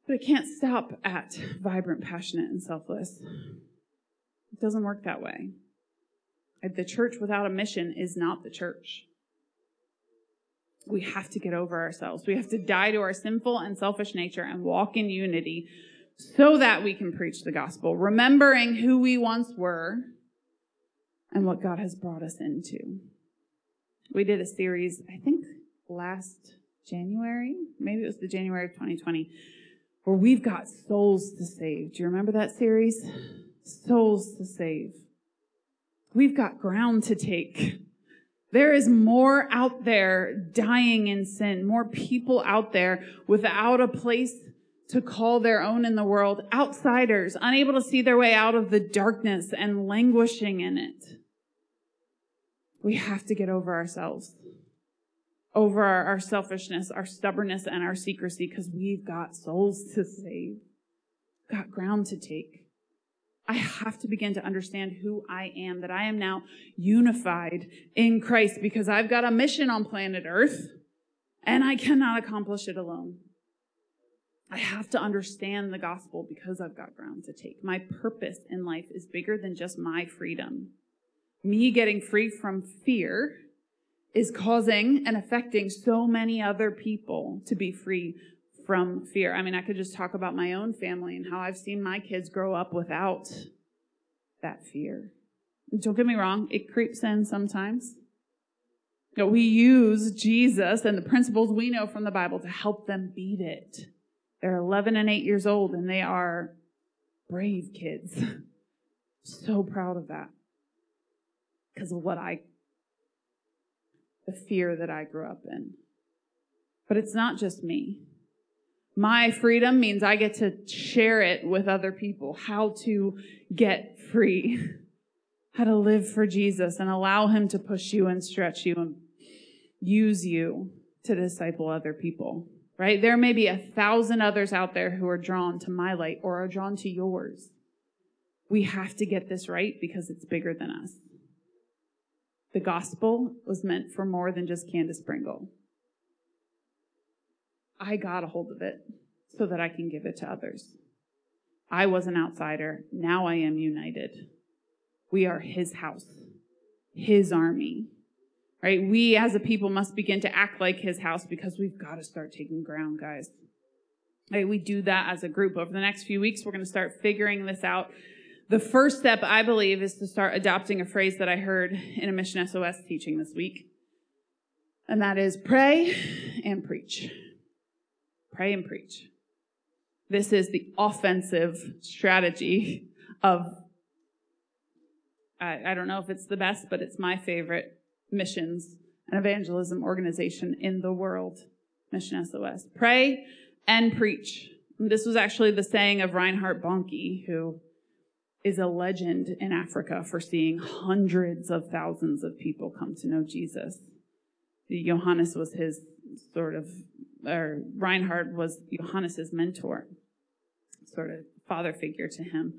But it can't stop at vibrant, passionate, and selfless. It doesn't work that way. The church without a mission is not the church. We have to get over ourselves. We have to die to our sinful and selfish nature and walk in unity so that we can preach the gospel, remembering who we once were and what God has brought us into. We did a series, I think last January, maybe it was the January of 2020, where we've got souls to save. Do you remember that series? Souls to save. We've got ground to take. There is more out there dying in sin, more people out there without a place to call their own in the world, outsiders, unable to see their way out of the darkness and languishing in it. We have to get over ourselves, over our, our selfishness, our stubbornness, and our secrecy because we've got souls to save, got ground to take. I have to begin to understand who I am, that I am now unified in Christ because I've got a mission on planet Earth and I cannot accomplish it alone. I have to understand the gospel because I've got ground to take. My purpose in life is bigger than just my freedom. Me getting free from fear is causing and affecting so many other people to be free from fear. I mean, I could just talk about my own family and how I've seen my kids grow up without that fear. Don't get me wrong, it creeps in sometimes. You know, we use Jesus and the principles we know from the Bible to help them beat it. They're 11 and 8 years old and they are brave kids. [laughs] so proud of that because of what I, the fear that I grew up in. But it's not just me. My freedom means I get to share it with other people, how to get free, [laughs] how to live for Jesus and allow Him to push you and stretch you and use you to disciple other people, right? There may be a thousand others out there who are drawn to my light or are drawn to yours. We have to get this right because it's bigger than us. The gospel was meant for more than just Candace Pringle. I got a hold of it so that I can give it to others. I was an outsider. Now I am united. We are his house, his army, right? We as a people must begin to act like his house because we've got to start taking ground, guys. Right? We do that as a group. Over the next few weeks, we're going to start figuring this out. The first step, I believe, is to start adopting a phrase that I heard in a Mission SOS teaching this week. And that is pray and preach. Pray and preach. This is the offensive strategy of, I, I don't know if it's the best, but it's my favorite missions and evangelism organization in the world, Mission SOS. Pray and preach. This was actually the saying of Reinhard Bonnke, who is a legend in Africa for seeing hundreds of thousands of people come to know Jesus. Johannes was his sort of or Reinhard was Johannes's mentor, sort of father figure to him.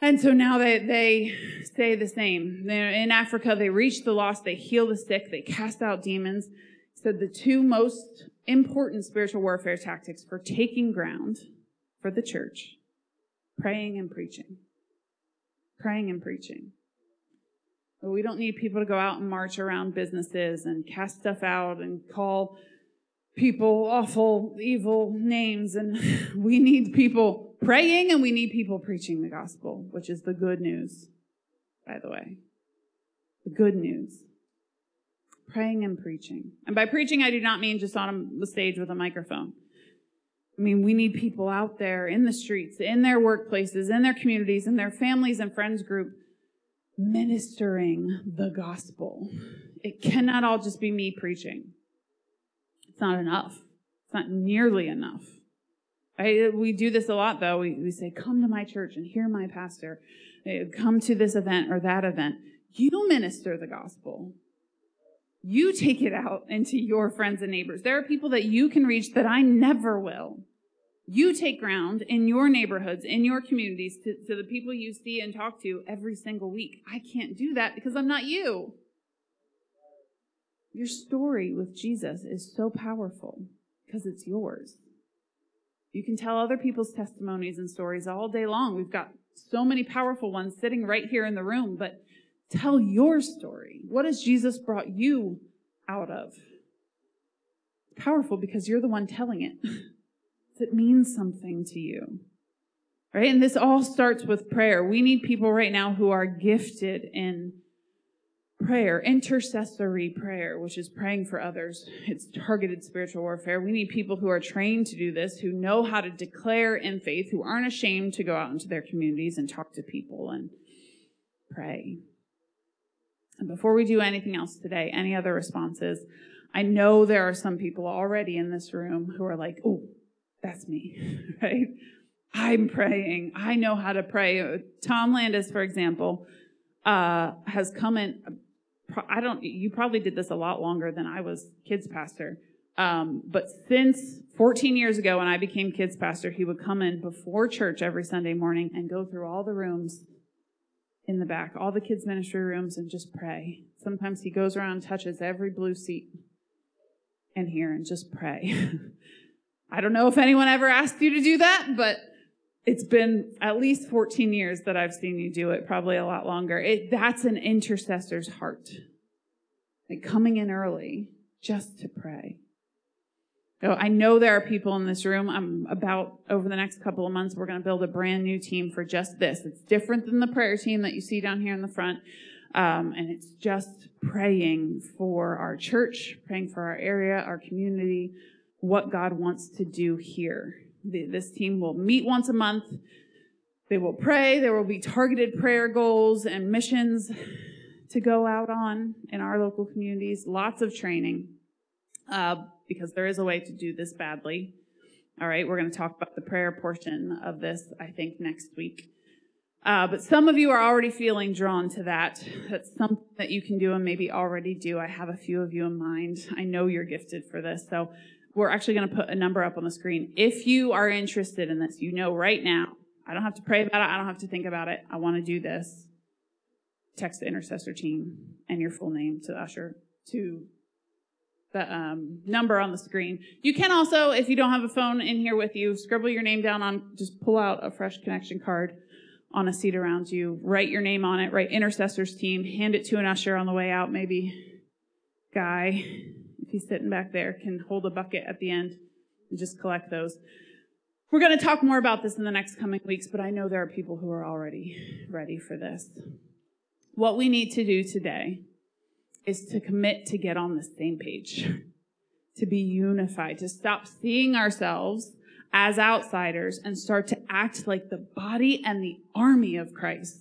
And so now they, they say the same. They're in Africa, they reach the lost, they heal the sick, they cast out demons. Said the two most important spiritual warfare tactics for taking ground for the church praying and preaching. Praying and preaching. We don't need people to go out and march around businesses and cast stuff out and call people awful, evil names, and [laughs] we need people praying and we need people preaching the gospel, which is the good news, by the way. The good news. Praying and preaching. And by preaching, I do not mean just on the stage with a microphone. I mean, we need people out there in the streets, in their workplaces, in their communities, in their families and friends group, ministering the gospel. It cannot all just be me preaching. It's not enough. It's not nearly enough. Right? We do this a lot, though. We, we say, come to my church and hear my pastor. Uh, come to this event or that event. You minister the gospel. You take it out into your friends and neighbors. There are people that you can reach that I never will. You take ground in your neighborhoods, in your communities, to, to the people you see and talk to every single week. I can't do that because I'm not you. Your story with Jesus is so powerful because it's yours. You can tell other people's testimonies and stories all day long. We've got so many powerful ones sitting right here in the room, but tell your story. What has Jesus brought you out of? Powerful because you're the one telling it. [laughs] it means something to you. Right? And this all starts with prayer. We need people right now who are gifted in prayer, intercessory prayer, which is praying for others. It's targeted spiritual warfare. We need people who are trained to do this, who know how to declare in faith, who aren't ashamed to go out into their communities and talk to people and pray. And before we do anything else today, any other responses? I know there are some people already in this room who are like, oh, that's me, [laughs] right? I'm praying. I know how to pray. Tom Landis, for example, uh, has come in I don't, you probably did this a lot longer than I was kids pastor. Um, but since 14 years ago, when I became kids pastor, he would come in before church every Sunday morning and go through all the rooms in the back, all the kids' ministry rooms, and just pray. Sometimes he goes around touches every blue seat in here and just pray. [laughs] I don't know if anyone ever asked you to do that, but it's been at least 14 years that I've seen you do it, probably a lot longer. It, that's an intercessor's heart. Like coming in early just to pray. So I know there are people in this room. I'm about over the next couple of months, we're going to build a brand new team for just this. It's different than the prayer team that you see down here in the front. Um, and it's just praying for our church, praying for our area, our community, what God wants to do here this team will meet once a month. They will pray. There will be targeted prayer goals and missions to go out on in our local communities. Lots of training uh, because there is a way to do this badly. All right, we're going to talk about the prayer portion of this, I think, next week. Uh, but some of you are already feeling drawn to that. That's something that you can do and maybe already do. I have a few of you in mind. I know you're gifted for this. So we're actually going to put a number up on the screen. If you are interested in this, you know right now, I don't have to pray about it. I don't have to think about it. I want to do this. Text the intercessor team and your full name to usher to the um, number on the screen. You can also, if you don't have a phone in here with you, scribble your name down on, just pull out a fresh connection card on a seat around you, write your name on it, write intercessors team, hand it to an usher on the way out, maybe guy if he's sitting back there, can hold a bucket at the end and just collect those. We're going to talk more about this in the next coming weeks, but I know there are people who are already ready for this. What we need to do today is to commit to get on the same page, to be unified, to stop seeing ourselves as outsiders and start to act like the body and the army of Christ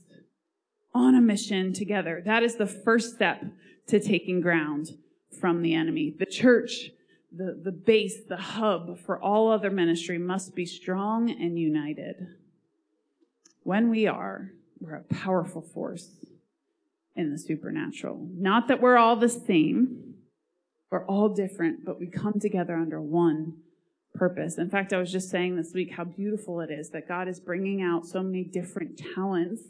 on a mission together. That is the first step to taking ground from the enemy. The church, the, the base, the hub for all other ministry must be strong and united. When we are, we're a powerful force in the supernatural. Not that we're all the same, we're all different, but we come together under one purpose. In fact, I was just saying this week how beautiful it is that God is bringing out so many different talents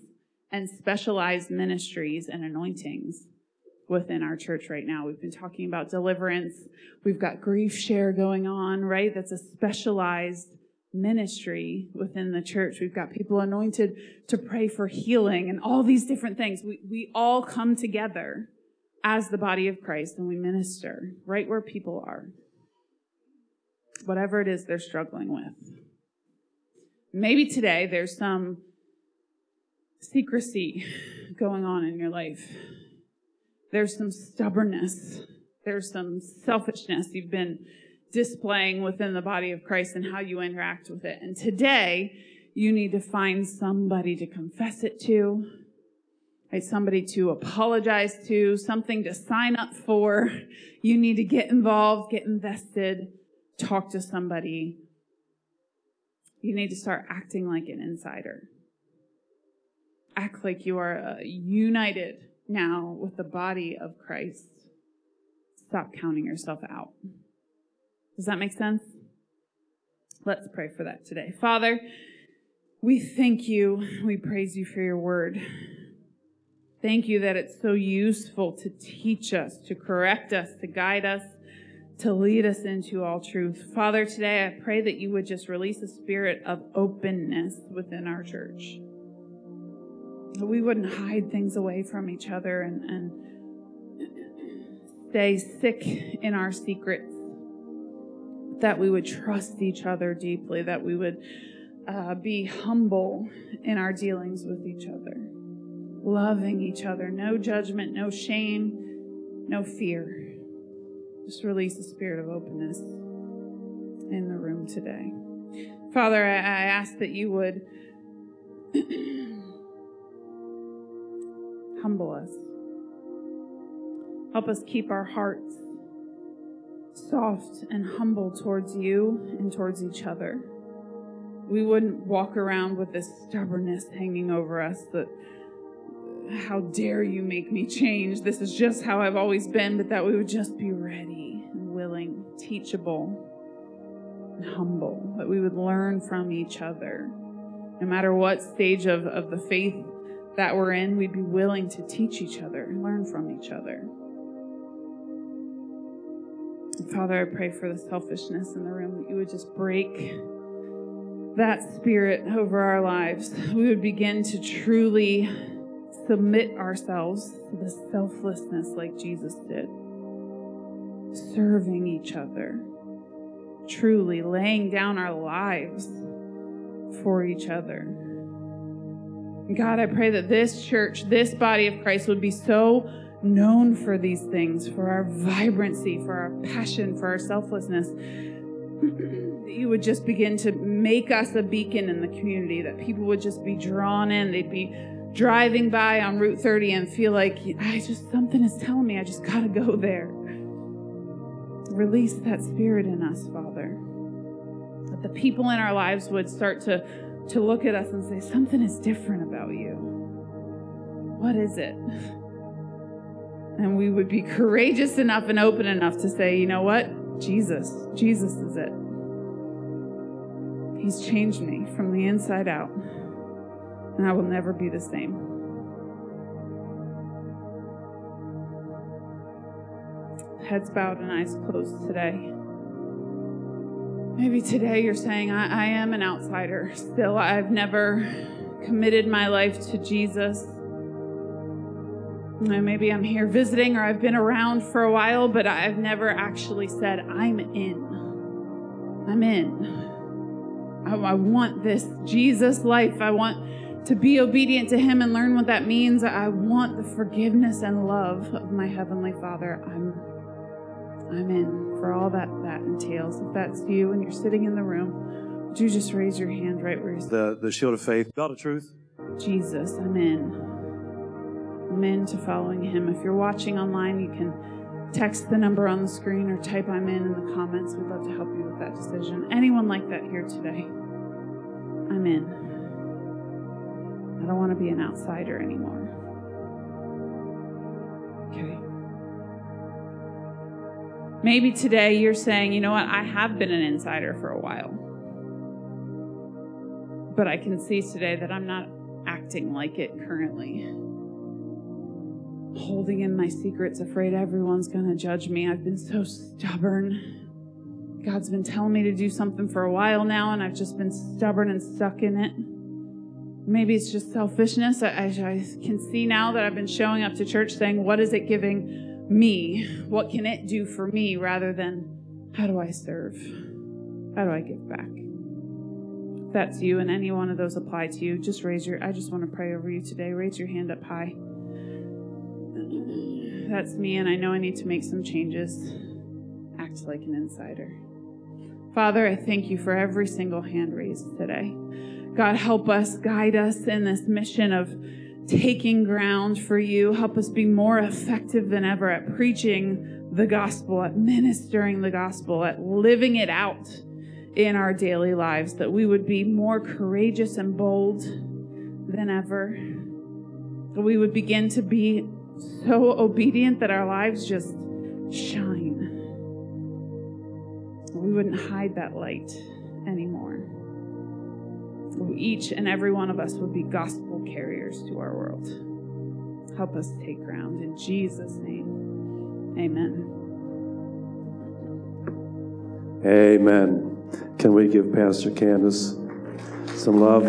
and specialized ministries and anointings within our church right now. We've been talking about deliverance. We've got grief share going on, right? That's a specialized ministry within the church. We've got people anointed to pray for healing and all these different things. We, we all come together as the body of Christ and we minister right where people are. Whatever it is they're struggling with. Maybe today there's some secrecy [laughs] going on in your life there's some stubbornness. There's some selfishness you've been displaying within the body of Christ and how you interact with it. And today, you need to find somebody to confess it to, right? somebody to apologize to, something to sign up for. You need to get involved, get invested, talk to somebody. You need to start acting like an insider. Act like you are united now with the body of Christ. Stop counting yourself out. Does that make sense? Let's pray for that today. Father, we thank you. We praise you for your word. Thank you that it's so useful to teach us, to correct us, to guide us, to lead us into all truth. Father, today I pray that you would just release a spirit of openness within our church we wouldn't hide things away from each other and, and stay sick in our secrets, that we would trust each other deeply, that we would uh, be humble in our dealings with each other. loving each other. No judgment, no shame, no fear. Just release the spirit of openness in the room today. Father, I, I ask that you would [clears throat] humble us. Help us keep our hearts soft and humble towards you and towards each other. We wouldn't walk around with this stubbornness hanging over us that, how dare you make me change? This is just how I've always been, but that we would just be ready and willing, teachable, and humble, that we would learn from each other. No matter what stage of, of the faith that we're in, we'd be willing to teach each other and learn from each other. Father, I pray for the selfishness in the room that you would just break that spirit over our lives. We would begin to truly submit ourselves to the selflessness like Jesus did, serving each other, truly laying down our lives for each other. God, I pray that this church, this body of Christ would be so known for these things, for our vibrancy, for our passion, for our selflessness. [clears throat] that you would just begin to make us a beacon in the community, that people would just be drawn in. They'd be driving by on Route 30 and feel like, I just, something is telling me I just got to go there. Release that spirit in us, Father. That the people in our lives would start to, to look at us and say, something is different about you. What is it? [laughs] and we would be courageous enough and open enough to say, you know what? Jesus. Jesus is it. He's changed me from the inside out, and I will never be the same. Heads bowed and eyes closed today. Maybe today you're saying, I, I am an outsider. Still, I've never committed my life to Jesus. Maybe I'm here visiting or I've been around for a while, but I've never actually said, I'm in. I'm in. I, I, want this Jesus life. I want to be obedient to Him and learn what that means. I want the forgiveness and love of my Heavenly Father. I'm, I'm in for all that that entails. If that's you and you're sitting in the room, would you just raise your hand right where you're The, the shield of faith, belt of truth. Jesus, I'm in. I'm in to following him. If you're watching online, you can text the number on the screen or type I'm in in the comments. We'd love to help you with that decision. Anyone like that here today? I'm in. I don't want to be an outsider anymore. Maybe today you're saying, you know what, I have been an insider for a while. But I can see today that I'm not acting like it currently holding in my secrets, afraid everyone's to judge me. I've been so stubborn. God's been telling me to do something for a while now, and I've just been stubborn and stuck in it. Maybe it's just selfishness. I, I, I can see now that I've been showing up to church saying, What is it giving me? What can it do for me? rather than, How do I serve? How do I give back? If that's you and any one of those apply to you, just raise your, I just want to pray over you today. Raise your hand up high that's me, and I know I need to make some changes. Act like an insider. Father, I thank you for every single hand raised today. God, help us, guide us in this mission of taking ground for you. Help us be more effective than ever at preaching the gospel, at ministering the gospel, at living it out in our daily lives, that we would be more courageous and bold than ever. That we would begin to be so obedient that our lives just shine. We wouldn't hide that light anymore. Each and every one of us would be gospel carriers to our world. Help us take ground. In Jesus' name, amen. Amen. Can we give Pastor Candace some love?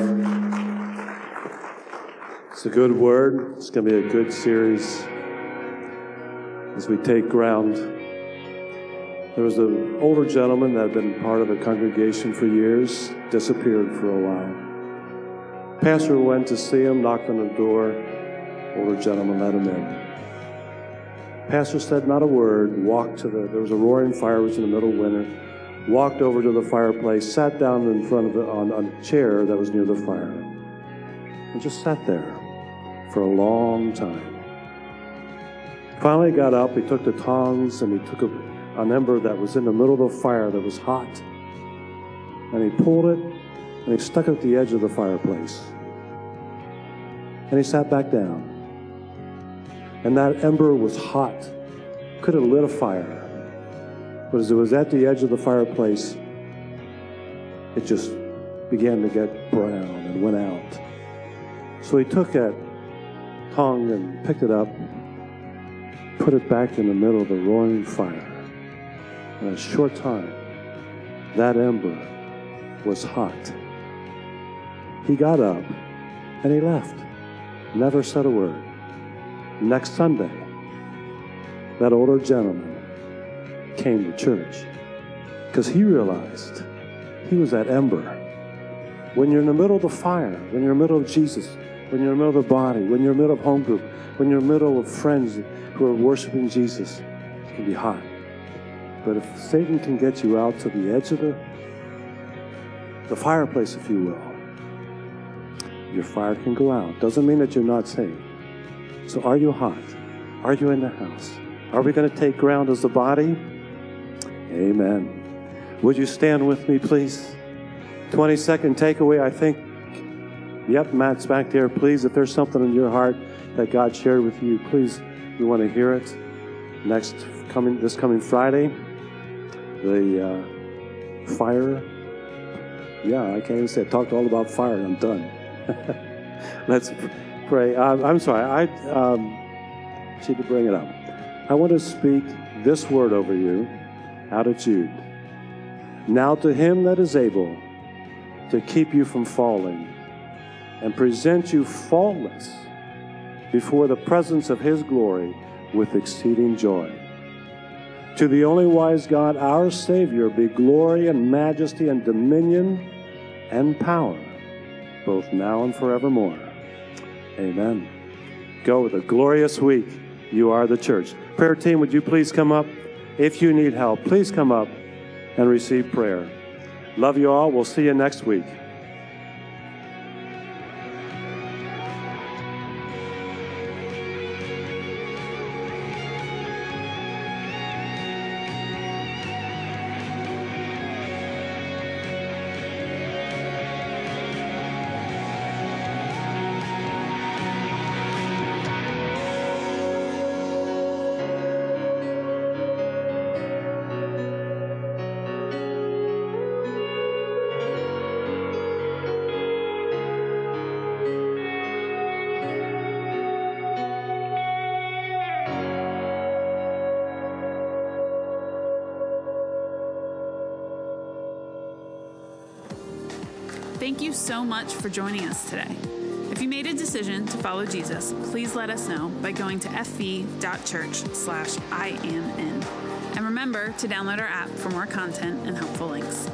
It's a good word. It's going to be a good series as we take ground. There was an older gentleman that had been part of a congregation for years, disappeared for a while. Pastor went to see him, knocked on the door, Older gentleman let him in. Pastor said not a word, walked to the, there was a roaring fire, it was in the middle of winter, walked over to the fireplace, sat down in front of it on, on a chair that was near the fire, and just sat there for a long time. Finally got up, he took the tongs and he took a, an ember that was in the middle of the fire that was hot, and he pulled it and he stuck it at the edge of the fireplace. And he sat back down. And that ember was hot, could have lit a fire. But as it was at the edge of the fireplace, it just began to get brown and went out. So he took that tongue and picked it up, put it back in the middle of the roaring fire. In a short time, that ember was hot. He got up and he left, never said a word next Sunday, that older gentleman came to church because he realized he was that ember. When you're in the middle of the fire, when you're in the middle of Jesus, when you're in the middle of the body, when you're in the middle of home group, when you're in the middle of friends who are worshiping Jesus, it can be hot. But if Satan can get you out to the edge of the, the fireplace, if you will, your fire can go out. Doesn't mean that you're not saved. So, are you hot? Are you in the house? Are we going to take ground as a body? Amen. Would you stand with me, please? 20 second takeaway. I think, yep, Matt's back there. Please, if there's something in your heart that God shared with you, please, we want to hear it. Next coming, this coming Friday, the uh, fire. Yeah, I can't even say. I talked all about fire. I'm done. [laughs] Let's pray. Uh, I'm sorry. I um, she did bring it up. I want to speak this word over you out of Jude. Now to him that is able to keep you from falling and present you faultless before the presence of his glory with exceeding joy. To the only wise God, our Savior, be glory and majesty and dominion and power, both now and forevermore. Amen. Go with a glorious week. You are the church. Prayer team, would you please come up? If you need help, please come up and receive prayer. Love you all. We'll see you next week. Much for joining us today. If you made a decision to follow Jesus, please let us know by going to fv.church slash I am in. And remember to download our app for more content and helpful links.